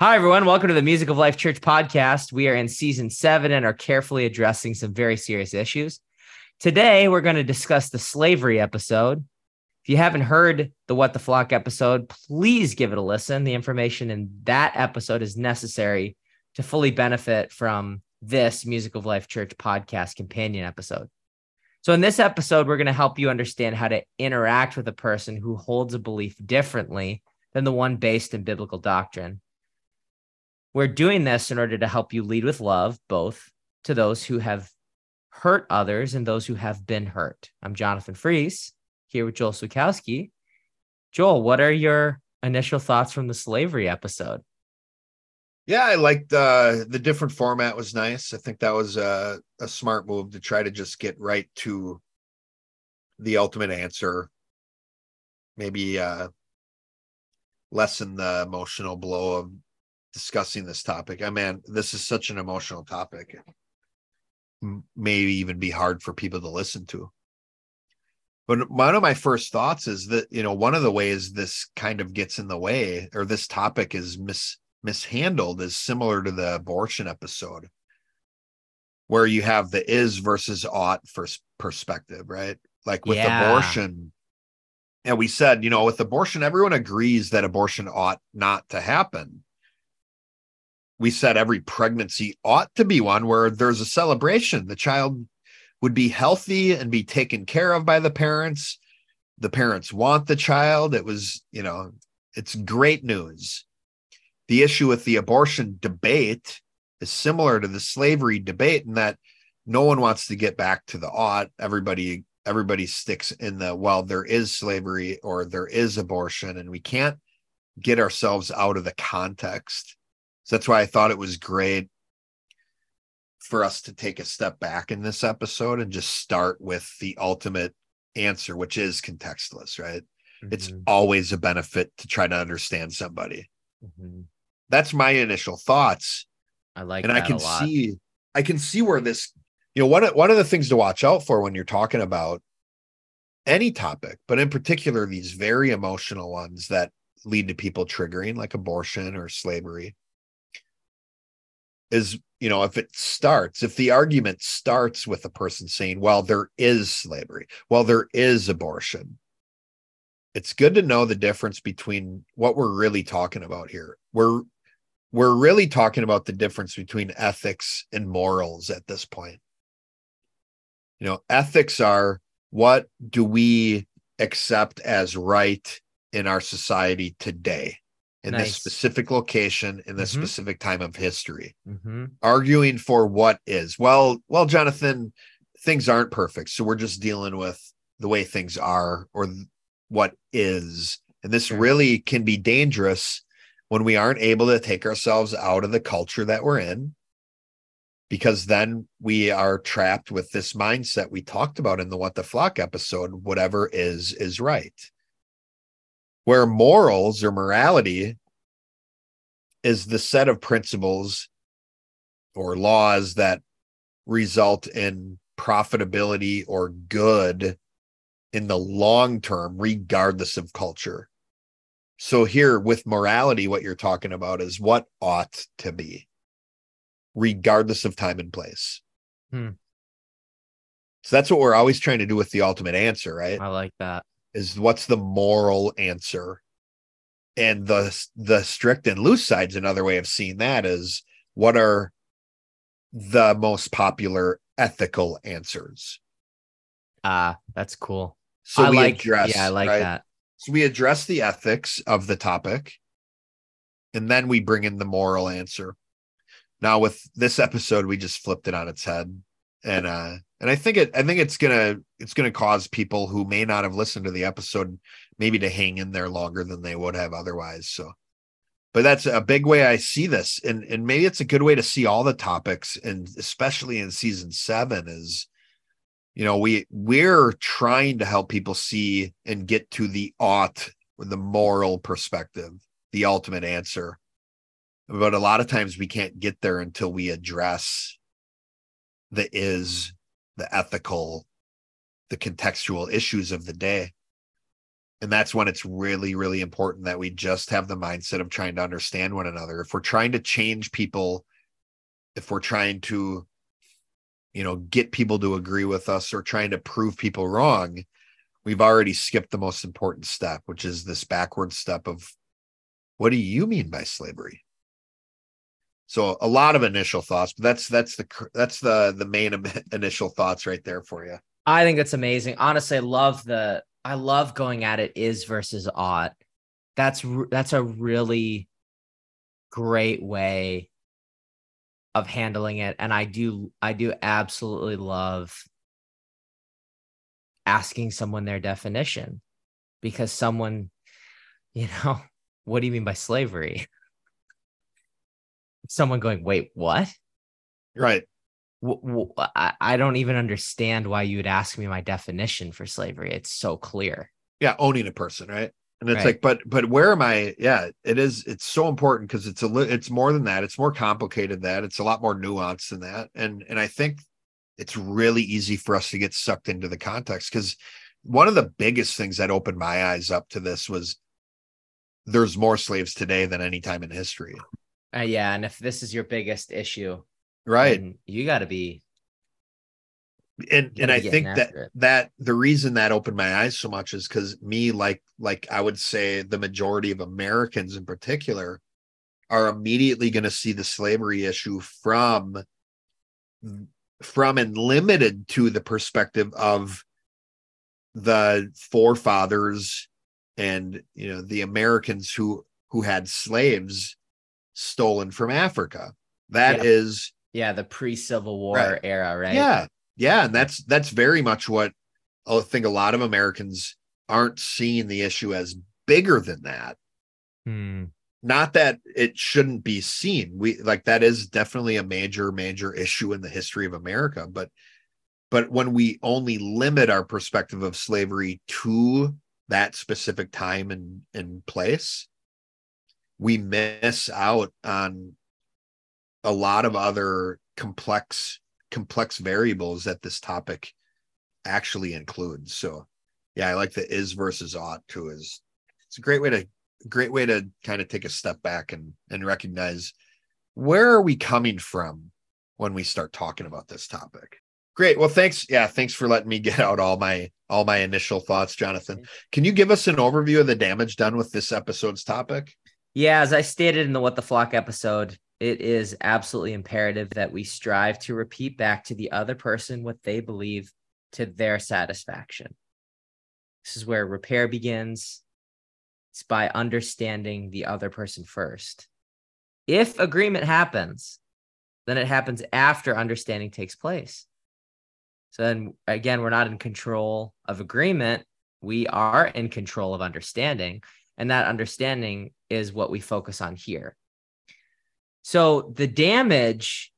Hi, everyone. Welcome to the Music of Life Church podcast. We are in season seven and are carefully addressing some very serious issues. Today, we're going to discuss the slavery episode. If you haven't heard the What the Flock episode, please give it a listen. The information in that episode is necessary to fully benefit from this Music of Life Church podcast companion episode. So, in this episode, we're going to help you understand how to interact with a person who holds a belief differently than the one based in biblical doctrine. We're doing this in order to help you lead with love, both to those who have hurt others and those who have been hurt. I'm Jonathan Fries here with Joel Sukowski. Joel, what are your initial thoughts from the slavery episode? Yeah, I liked uh, the different format was nice. I think that was a, a smart move to try to just get right to the ultimate answer. Maybe uh, lessen the emotional blow of discussing this topic. I mean, this is such an emotional topic. Maybe even be hard for people to listen to. But one of my first thoughts is that, you know, one of the ways this kind of gets in the way or this topic is mis mishandled is similar to the abortion episode where you have the is versus ought first perspective, right? Like with yeah. abortion, and we said, you know, with abortion, everyone agrees that abortion ought not to happen. We said every pregnancy ought to be one where there's a celebration. The child would be healthy and be taken care of by the parents. The parents want the child. It was, you know, it's great news the issue with the abortion debate is similar to the slavery debate in that no one wants to get back to the ought. Everybody everybody sticks in the well, there is slavery or there is abortion, and we can't get ourselves out of the context. So that's why I thought it was great for us to take a step back in this episode and just start with the ultimate answer, which is contextless, right? Mm-hmm. It's always a benefit to try to understand somebody. Mm-hmm that's my initial thoughts. I like and I can see I can see where this, you know, one of one of the things to watch out for when you're talking about any topic, but in particular these very emotional ones that lead to people triggering like abortion or slavery is you know if it starts if the argument starts with a person saying well there is slavery well there is abortion it's good to know the difference between what we're really talking about here we're we're really talking about the difference between ethics and morals at this point. You know, ethics are what do we accept as right in our society today in nice. this specific location in this mm-hmm. specific time of history mm-hmm. arguing for what is well well jonathan things aren't perfect so we're just dealing with the way things are or what is and this sure. really can be dangerous when we aren't able to take ourselves out of the culture that we're in because then we are trapped with this mindset we talked about in the what the flock episode whatever is is right where morals or morality is the set of principles or laws that result in profitability or good in the long term regardless of culture so here with morality, what you're talking about is what ought to be, regardless of time and place. Hmm. So that's what we're always trying to do with the ultimate answer, right? I like that. Is what's the moral answer? And the the strict and loose side's another way of seeing that is what are the most popular ethical answers. Ah, uh, that's cool. So I we like, address, yeah, I like right? that. So we address the ethics of the topic and then we bring in the moral answer. Now with this episode we just flipped it on its head and uh and I think it I think it's to it's to cause people who may not have listened to the episode maybe to hang in there longer than they would have otherwise. So but that's a big way I see this and and maybe it's a good way to see all the topics and especially in season 7 is you know we we're trying to help people see and get to the ought the moral perspective the ultimate answer but a lot of times we can't get there until we address the is the ethical the contextual issues of the day And that's when it's really, really important that we just have the mindset of trying to understand one another. If we're trying to change people, if we're trying to, you know, get people to agree with us or trying to prove people wrong, we've already skipped the most important step, which is this backward step of what do you mean by slavery? So a lot of initial thoughts, but that's that's the that's the the main initial thoughts right there for you. I think that's amazing. Honestly, I love the I love going at it is versus ought. That's that's a really great way of handling it and I do I do absolutely love asking someone their definition because someone you know what do you mean by slavery someone going wait what right I don't even understand why you would ask me my definition for slavery. It's so clear. Yeah, owning a person, right? And it's right. like, but but where am I? Yeah, it is. It's so important because it's a li- it's more than that. It's more complicated than that. It's a lot more nuanced than that. And and I think it's really easy for us to get sucked into the context because one of the biggest things that opened my eyes up to this was there's more slaves today than any time in history. Uh, yeah, and if this is your biggest issue, right you got to be and and i think that it. that the reason that opened my eyes so much is because me like like i would say the majority of americans in particular are immediately going to see the slavery issue from from and limited to the perspective of the forefathers and you know the americans who who had slaves stolen from africa That yeah. is yeah, the pre-Civil War right. era, right? Yeah. Yeah, and that's that's very much what I think a lot of Americans aren't seeing the issue as bigger than that. Hmm. Not that it shouldn't be seen. We like that is definitely a major major issue in the history of America, but but when we only limit our perspective of slavery to that specific time and, and place, we miss out on a lot of other complex complex variables that this topic actually includes. So yeah, I like the is versus ought too. Is it's a great way to great way to kind of take a step back and and recognize where are we coming from when we start talking about this topic. Great. Well, thanks. Yeah, thanks for letting me get out all my all my initial thoughts, Jonathan. Can you give us an overview of the damage done with this episode's topic? Yeah, as I stated in the What the Flock episode, it is absolutely imperative that we strive to repeat back to the other person what they believe to their satisfaction. This is where repair begins. It's by understanding the other person first. If agreement happens, then it happens after understanding takes place. So then again, we're not in control of agreement. We are in control of understanding. And that understanding is what we focus on here. So the damage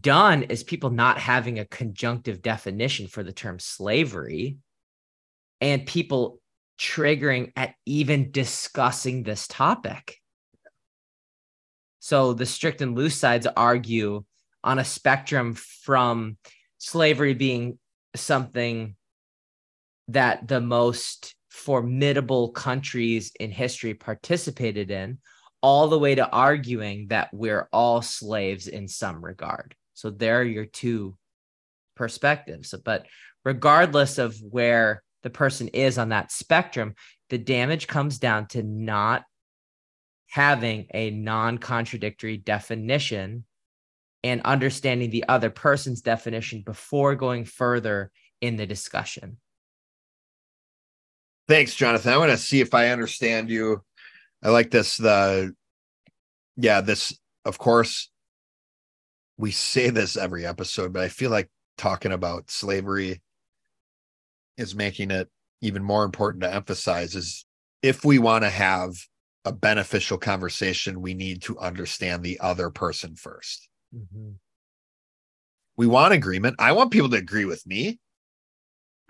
done is people not having a conjunctive definition for the term slavery and people triggering at even discussing this topic. So the strict and loose sides argue on a spectrum from slavery being something that the most formidable countries in history participated in all the way to arguing that we're all slaves in some regard. So there are your two perspectives. But regardless of where the person is on that spectrum, the damage comes down to not having a non contradictory definition and understanding the other person's definition before going further in the discussion. Thanks, Jonathan. I want to see if I understand you I like this. The yeah, this of course we say this every episode, but I feel like talking about slavery is making it even more important to emphasize is if we want to have a beneficial conversation, we need to understand the other person 1st mm-hmm. We want agreement. I want people to agree with me.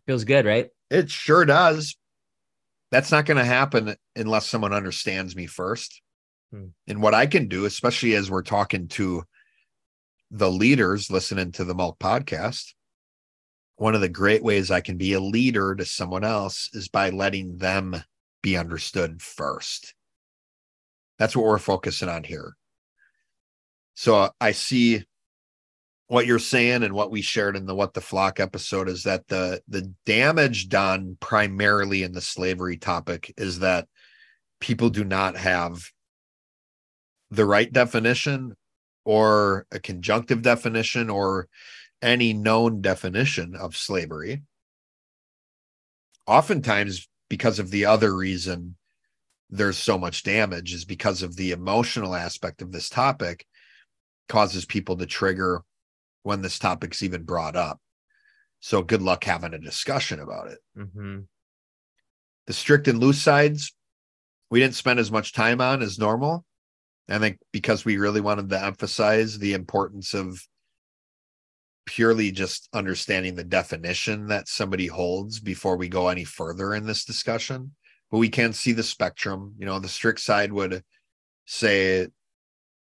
Feels good, right? It sure does that's not going to happen unless someone understands me first. Hmm. And what I can do, especially as we're talking to the leaders listening to the MOLC podcast, one of the great ways I can be a leader to someone else is by letting them be understood first. That's what we're focusing on here. So I see what you're saying and what we shared in the what the flock episode is that the the damage done primarily in the slavery topic is that people do not have the right definition or a conjunctive definition or any known definition of slavery. Oftentimes because of the other reason there's so much damage is because of the emotional aspect of this topic causes people to trigger when this topic's even brought up. So good luck having a discussion about it. Mm-hmm. The strict and loose sides, we didn't spend as much time on as normal. I think because we really wanted to emphasize the importance of purely just understanding the definition that somebody holds before we go any further in this discussion. But we can see the spectrum. You know, the strict side would say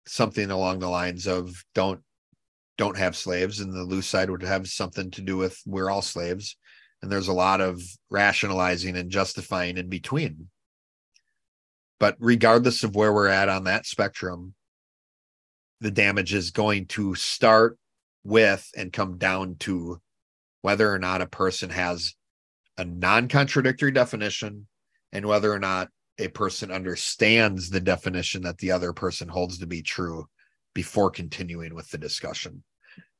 something along the lines of don't don't have slaves and the loose side would have something to do with we're all slaves and there's a lot of rationalizing and justifying in between but regardless of where we're at on that spectrum the damage is going to start with and come down to whether or not a person has a non-contradictory definition and whether or not a person understands the definition that the other person holds to be true before continuing with the discussion.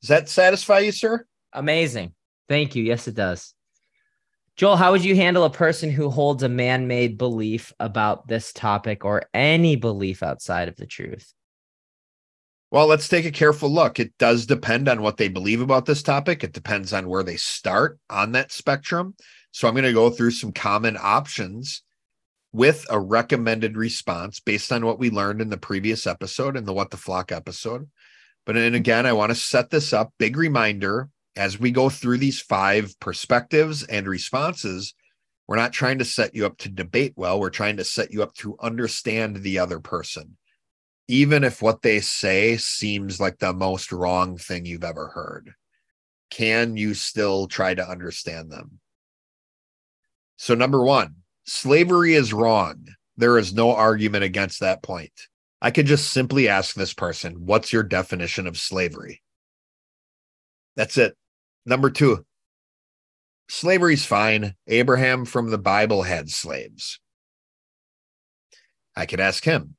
Does that satisfy you, sir? Amazing. Thank you. Yes, it does. Joel, how would you handle a person who holds a man made belief about this topic or any belief outside of the truth? Well, let's take a careful look. It does depend on what they believe about this topic. It depends on where they start on that spectrum. So I'm going to go through some common options with a recommended response based on what we learned in the previous episode and the What the Flock episode. But and again, I want to set this up. Big reminder as we go through these five perspectives and responses, we're not trying to set you up to debate well. We're trying to set you up to understand the other person, even if what they say seems like the most wrong thing you've ever heard. Can you still try to understand them? So, number one, slavery is wrong. There is no argument against that point. I could just simply ask this person, What's your definition of slavery? That's it. Number two, slavery's fine. Abraham from the Bible had slaves. I could ask him,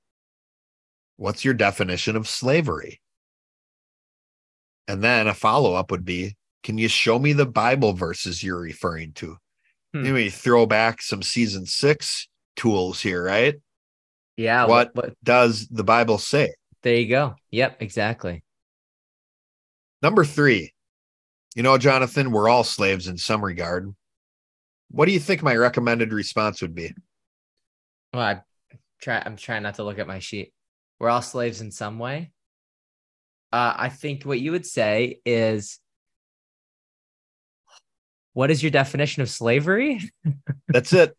What's your definition of slavery? And then a follow up would be, Can you show me the Bible verses you're referring to? Hmm. Maybe throw back some season six tools here, right? Yeah. What, what, does the Bible say? There you go. Yep, exactly. Number three, you know, Jonathan, we're all slaves in some regard. What do you think my recommended response would be? Well, I try I'm trying not to look at my sheet. We're all slaves in some way. Uh, I think what you would say is what is your definition of slavery? that's it.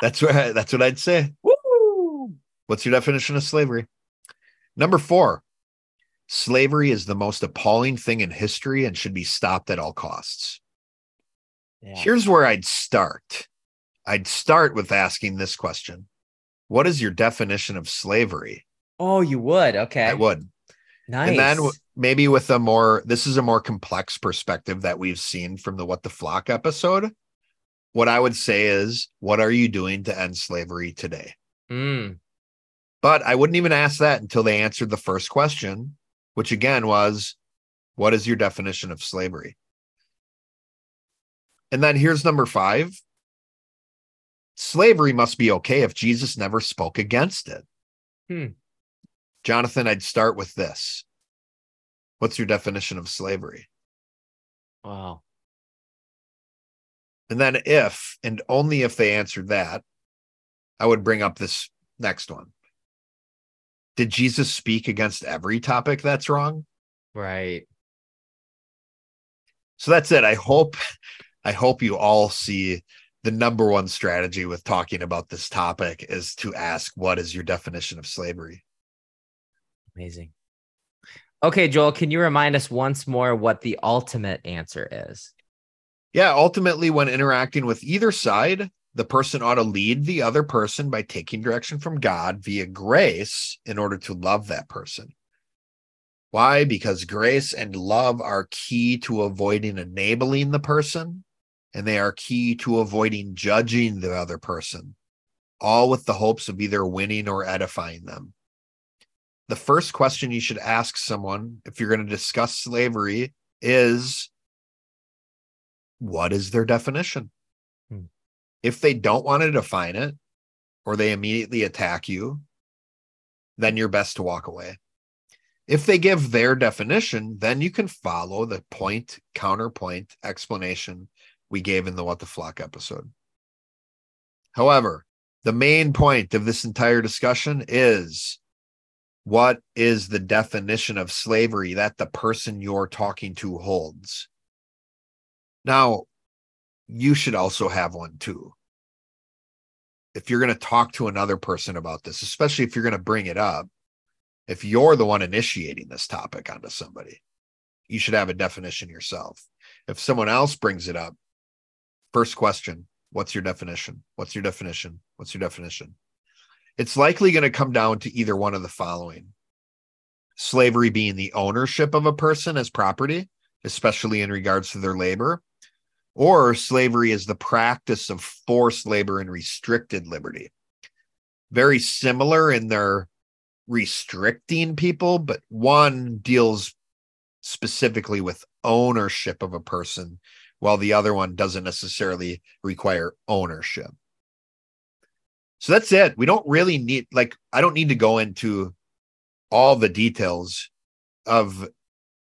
That's what that's what I'd say. Woo! What's your definition of slavery? Number four, slavery is the most appalling thing in history and should be stopped at all costs. Yeah. Here's where I'd start. I'd start with asking this question What is your definition of slavery? Oh, you would? Okay. I would. Nice. And then maybe with a more, this is a more complex perspective that we've seen from the What the Flock episode. What I would say is, what are you doing to end slavery today? Mm. But I wouldn't even ask that until they answered the first question, which again was, what is your definition of slavery? And then here's number five slavery must be okay if Jesus never spoke against it. Hmm. Jonathan, I'd start with this. What's your definition of slavery? Wow. And then if and only if they answered that, I would bring up this next one. Did Jesus speak against every topic that's wrong? Right. So that's it. I hope I hope you all see the number one strategy with talking about this topic is to ask what is your definition of slavery? Amazing. Okay, Joel, can you remind us once more what the ultimate answer is? Yeah, ultimately, when interacting with either side, the person ought to lead the other person by taking direction from God via grace in order to love that person. Why? Because grace and love are key to avoiding enabling the person, and they are key to avoiding judging the other person, all with the hopes of either winning or edifying them. The first question you should ask someone if you're going to discuss slavery is what is their definition? If they don't want to define it or they immediately attack you, then you're best to walk away. If they give their definition, then you can follow the point counterpoint explanation we gave in the What the Flock episode. However, the main point of this entire discussion is what is the definition of slavery that the person you're talking to holds? Now, you should also have one too. If you're going to talk to another person about this, especially if you're going to bring it up, if you're the one initiating this topic onto somebody, you should have a definition yourself. If someone else brings it up, first question, what's your definition? What's your definition? What's your definition? It's likely going to come down to either one of the following slavery being the ownership of a person as property, especially in regards to their labor, or slavery is the practice of forced labor and restricted liberty. Very similar in their restricting people, but one deals specifically with ownership of a person, while the other one doesn't necessarily require ownership. So that's it. We don't really need, like, I don't need to go into all the details of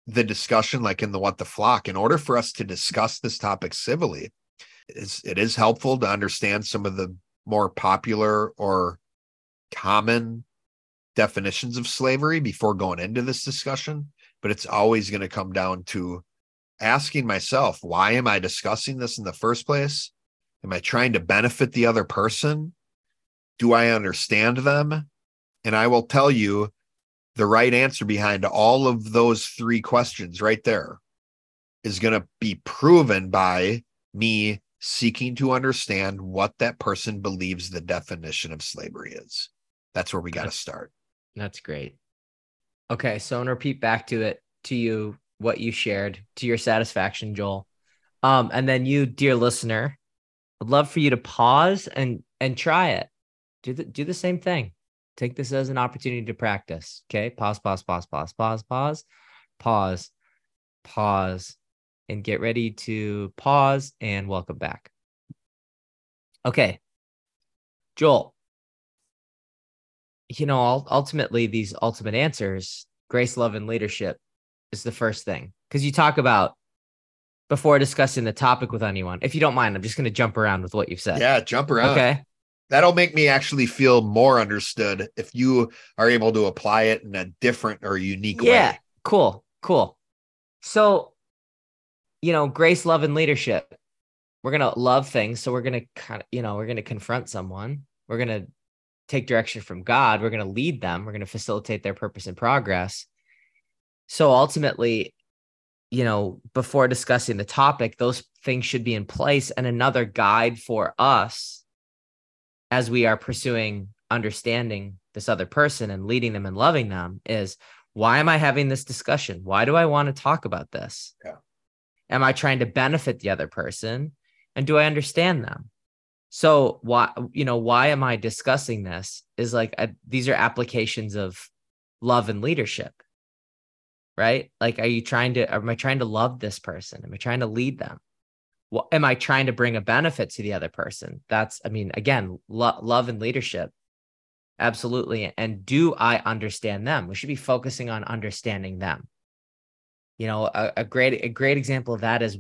the discussion like in the what the flock in order for us to discuss this topic civilly it's, it is helpful to understand some of the more popular or common definitions of slavery before going into this discussion but it's always going to come down to asking myself why am i discussing this in the first place? Am i trying to benefit the other person? Do i understand them? And i will tell you the right answer behind all of those three questions right there is going to be proven by me seeking to understand what that person believes the definition of slavery is. That's where we got to start. That's great. Okay, so I'm gonna repeat back to it to you what you shared to your satisfaction, Joel. Um, and then you, dear listener, I'd love for you to pause and and try it. Do the do the same thing. Take this as an opportunity to practice. Okay. Pause, pause, pause, pause, pause, pause, pause, pause, and get ready to pause and welcome back. Okay. Joel, you know, ultimately, these ultimate answers, grace, love, and leadership is the first thing. Because you talk about before discussing the topic with anyone. If you don't mind, I'm just going to jump around with what you've said. Yeah, jump around. Okay that'll make me actually feel more understood if you are able to apply it in a different or unique yeah, way. Yeah, cool, cool. So, you know, grace, love, and leadership. We're gonna love things, so we're gonna kind of, you know, we're gonna confront someone. We're gonna take direction from God. We're gonna lead them. We're gonna facilitate their purpose and progress. So ultimately, you know, before discussing the topic, those things should be in place. And another guide for us as we are pursuing understanding this other person and leading them and loving them is why am I having this discussion? Why do I want to talk about this? Yeah. Am I trying to benefit the other person? And do I understand them? So why you know why am I discussing this? Is like a, these are applications of love and leadership, right? Like, are you trying to? Am I trying to love this person? Am I trying to lead them? Well, am I trying to bring a benefit to the other person? That's, I mean, again, lo- love and leadership. Absolutely. And do I understand them? We should be focusing on understanding them. You know, a, a great, a great example of that is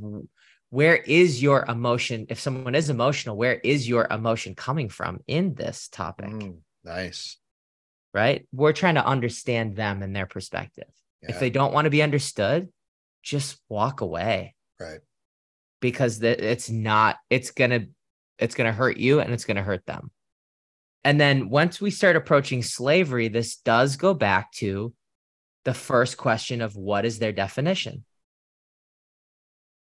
where is your emotion? If someone is emotional, where is your emotion coming from in this topic? Mm, nice. Right. We're trying to understand them and their perspective. Yeah. If they don't want to be understood, just walk away. Right because it's not it's gonna it's gonna hurt you and it's gonna hurt them. And then once we start approaching slavery this does go back to the first question of what is their definition?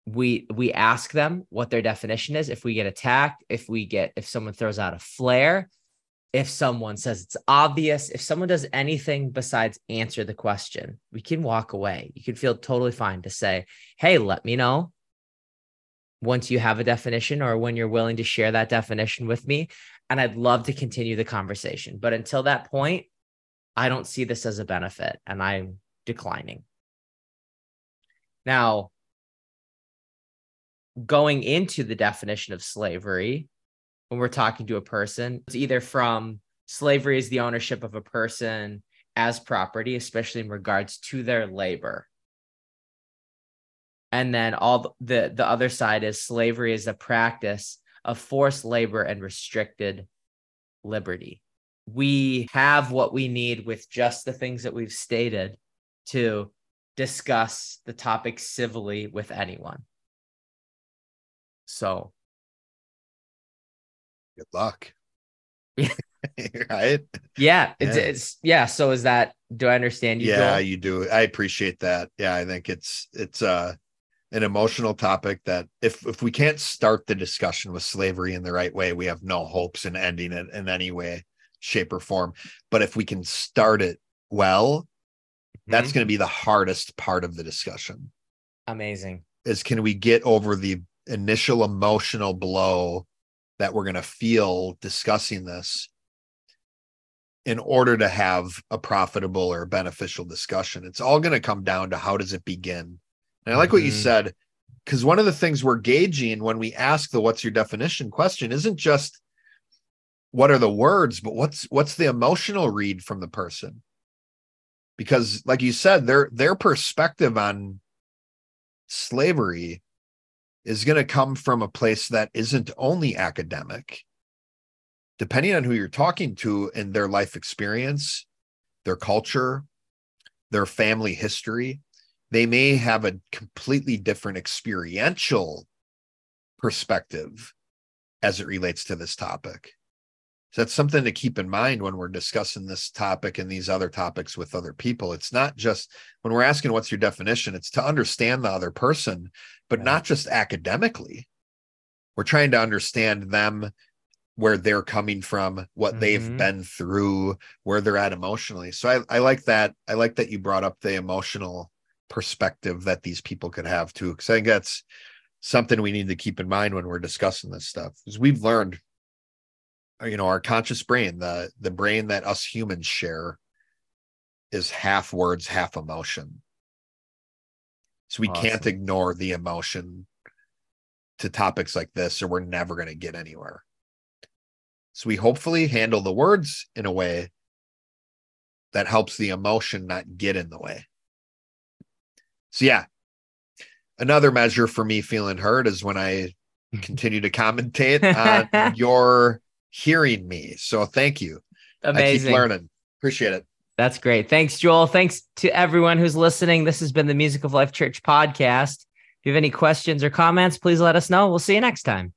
We we ask them what their definition is. If we get attacked if we get if someone throws out a flare if someone says it's obvious if someone does anything besides answer the question we can walk away. You can feel totally fine to say hey let me know once you have a definition or when you're willing to share that definition with me and i'd love to continue the conversation. But until that point i don't see this as a benefit and i'm declining. Now going into the definition of slavery when we're talking to a person it's either from slavery is the ownership of a person as property especially in regards to their labor and then all the the other side is slavery is a practice of forced labor and restricted liberty we have what we need with just the things that we've stated to discuss the topic civilly with anyone so good luck. right? Yeah, it's yeah. it's yeah. So is that do I understand you? Yeah, Joel? you do. I appreciate that. Yeah, I think it's it's uh an emotional topic that if if we can't start the discussion with slavery in the right way, we have no hopes in ending it in any way, shape, or form. But if we can start it well, mm-hmm. that's going to be the hardest part of the discussion. Amazing. Is can we get over the initial emotional blow that we're going to feel discussing this in order to have a profitable or beneficial discussion. It's all going to come down to how does it begin. And I like mm-hmm. what you mm-hmm. said because one of the things we're gauging when we ask the what's your definition question isn't just what are the words but what's what's the emotional read from the person because like you said their their perspective on slavery is going to come from a place that isn't only academic. Depending on who you're talking to and their life experience, their culture, their family history, they may have a completely different experiential perspective as it relates to this topic. So that's something to keep in mind when we're discussing this topic and these other topics with other people. It's not just when we're asking what's your definition, it's to understand the other person, but right. not just academically. We're trying to understand them, where they're coming from, what mm-hmm. they've been through, where they're at emotionally. So I, I like that. I like that you brought up the emotional perspective that these people could have too. Because I think that's something we need to keep in mind when we're discussing this stuff. Because we've learned uh, you know our conscious brain the the brain that us humans share is half words half emotion so we awesome. can't ignore the emotion to topics like this or we're never going to get anywhere so we hopefully handle the words in a way that helps the emotion not get in the way so yeah another measure for me feeling heard is when i continue to commentate on your hearing me. So thank you. Amazing. I keep learning. Appreciate it. That's great. Thanks, Joel. Thanks to everyone who's listening. This has been the Music of Life Church podcast. If you have any questions or comments, please let us know. We'll see you next time.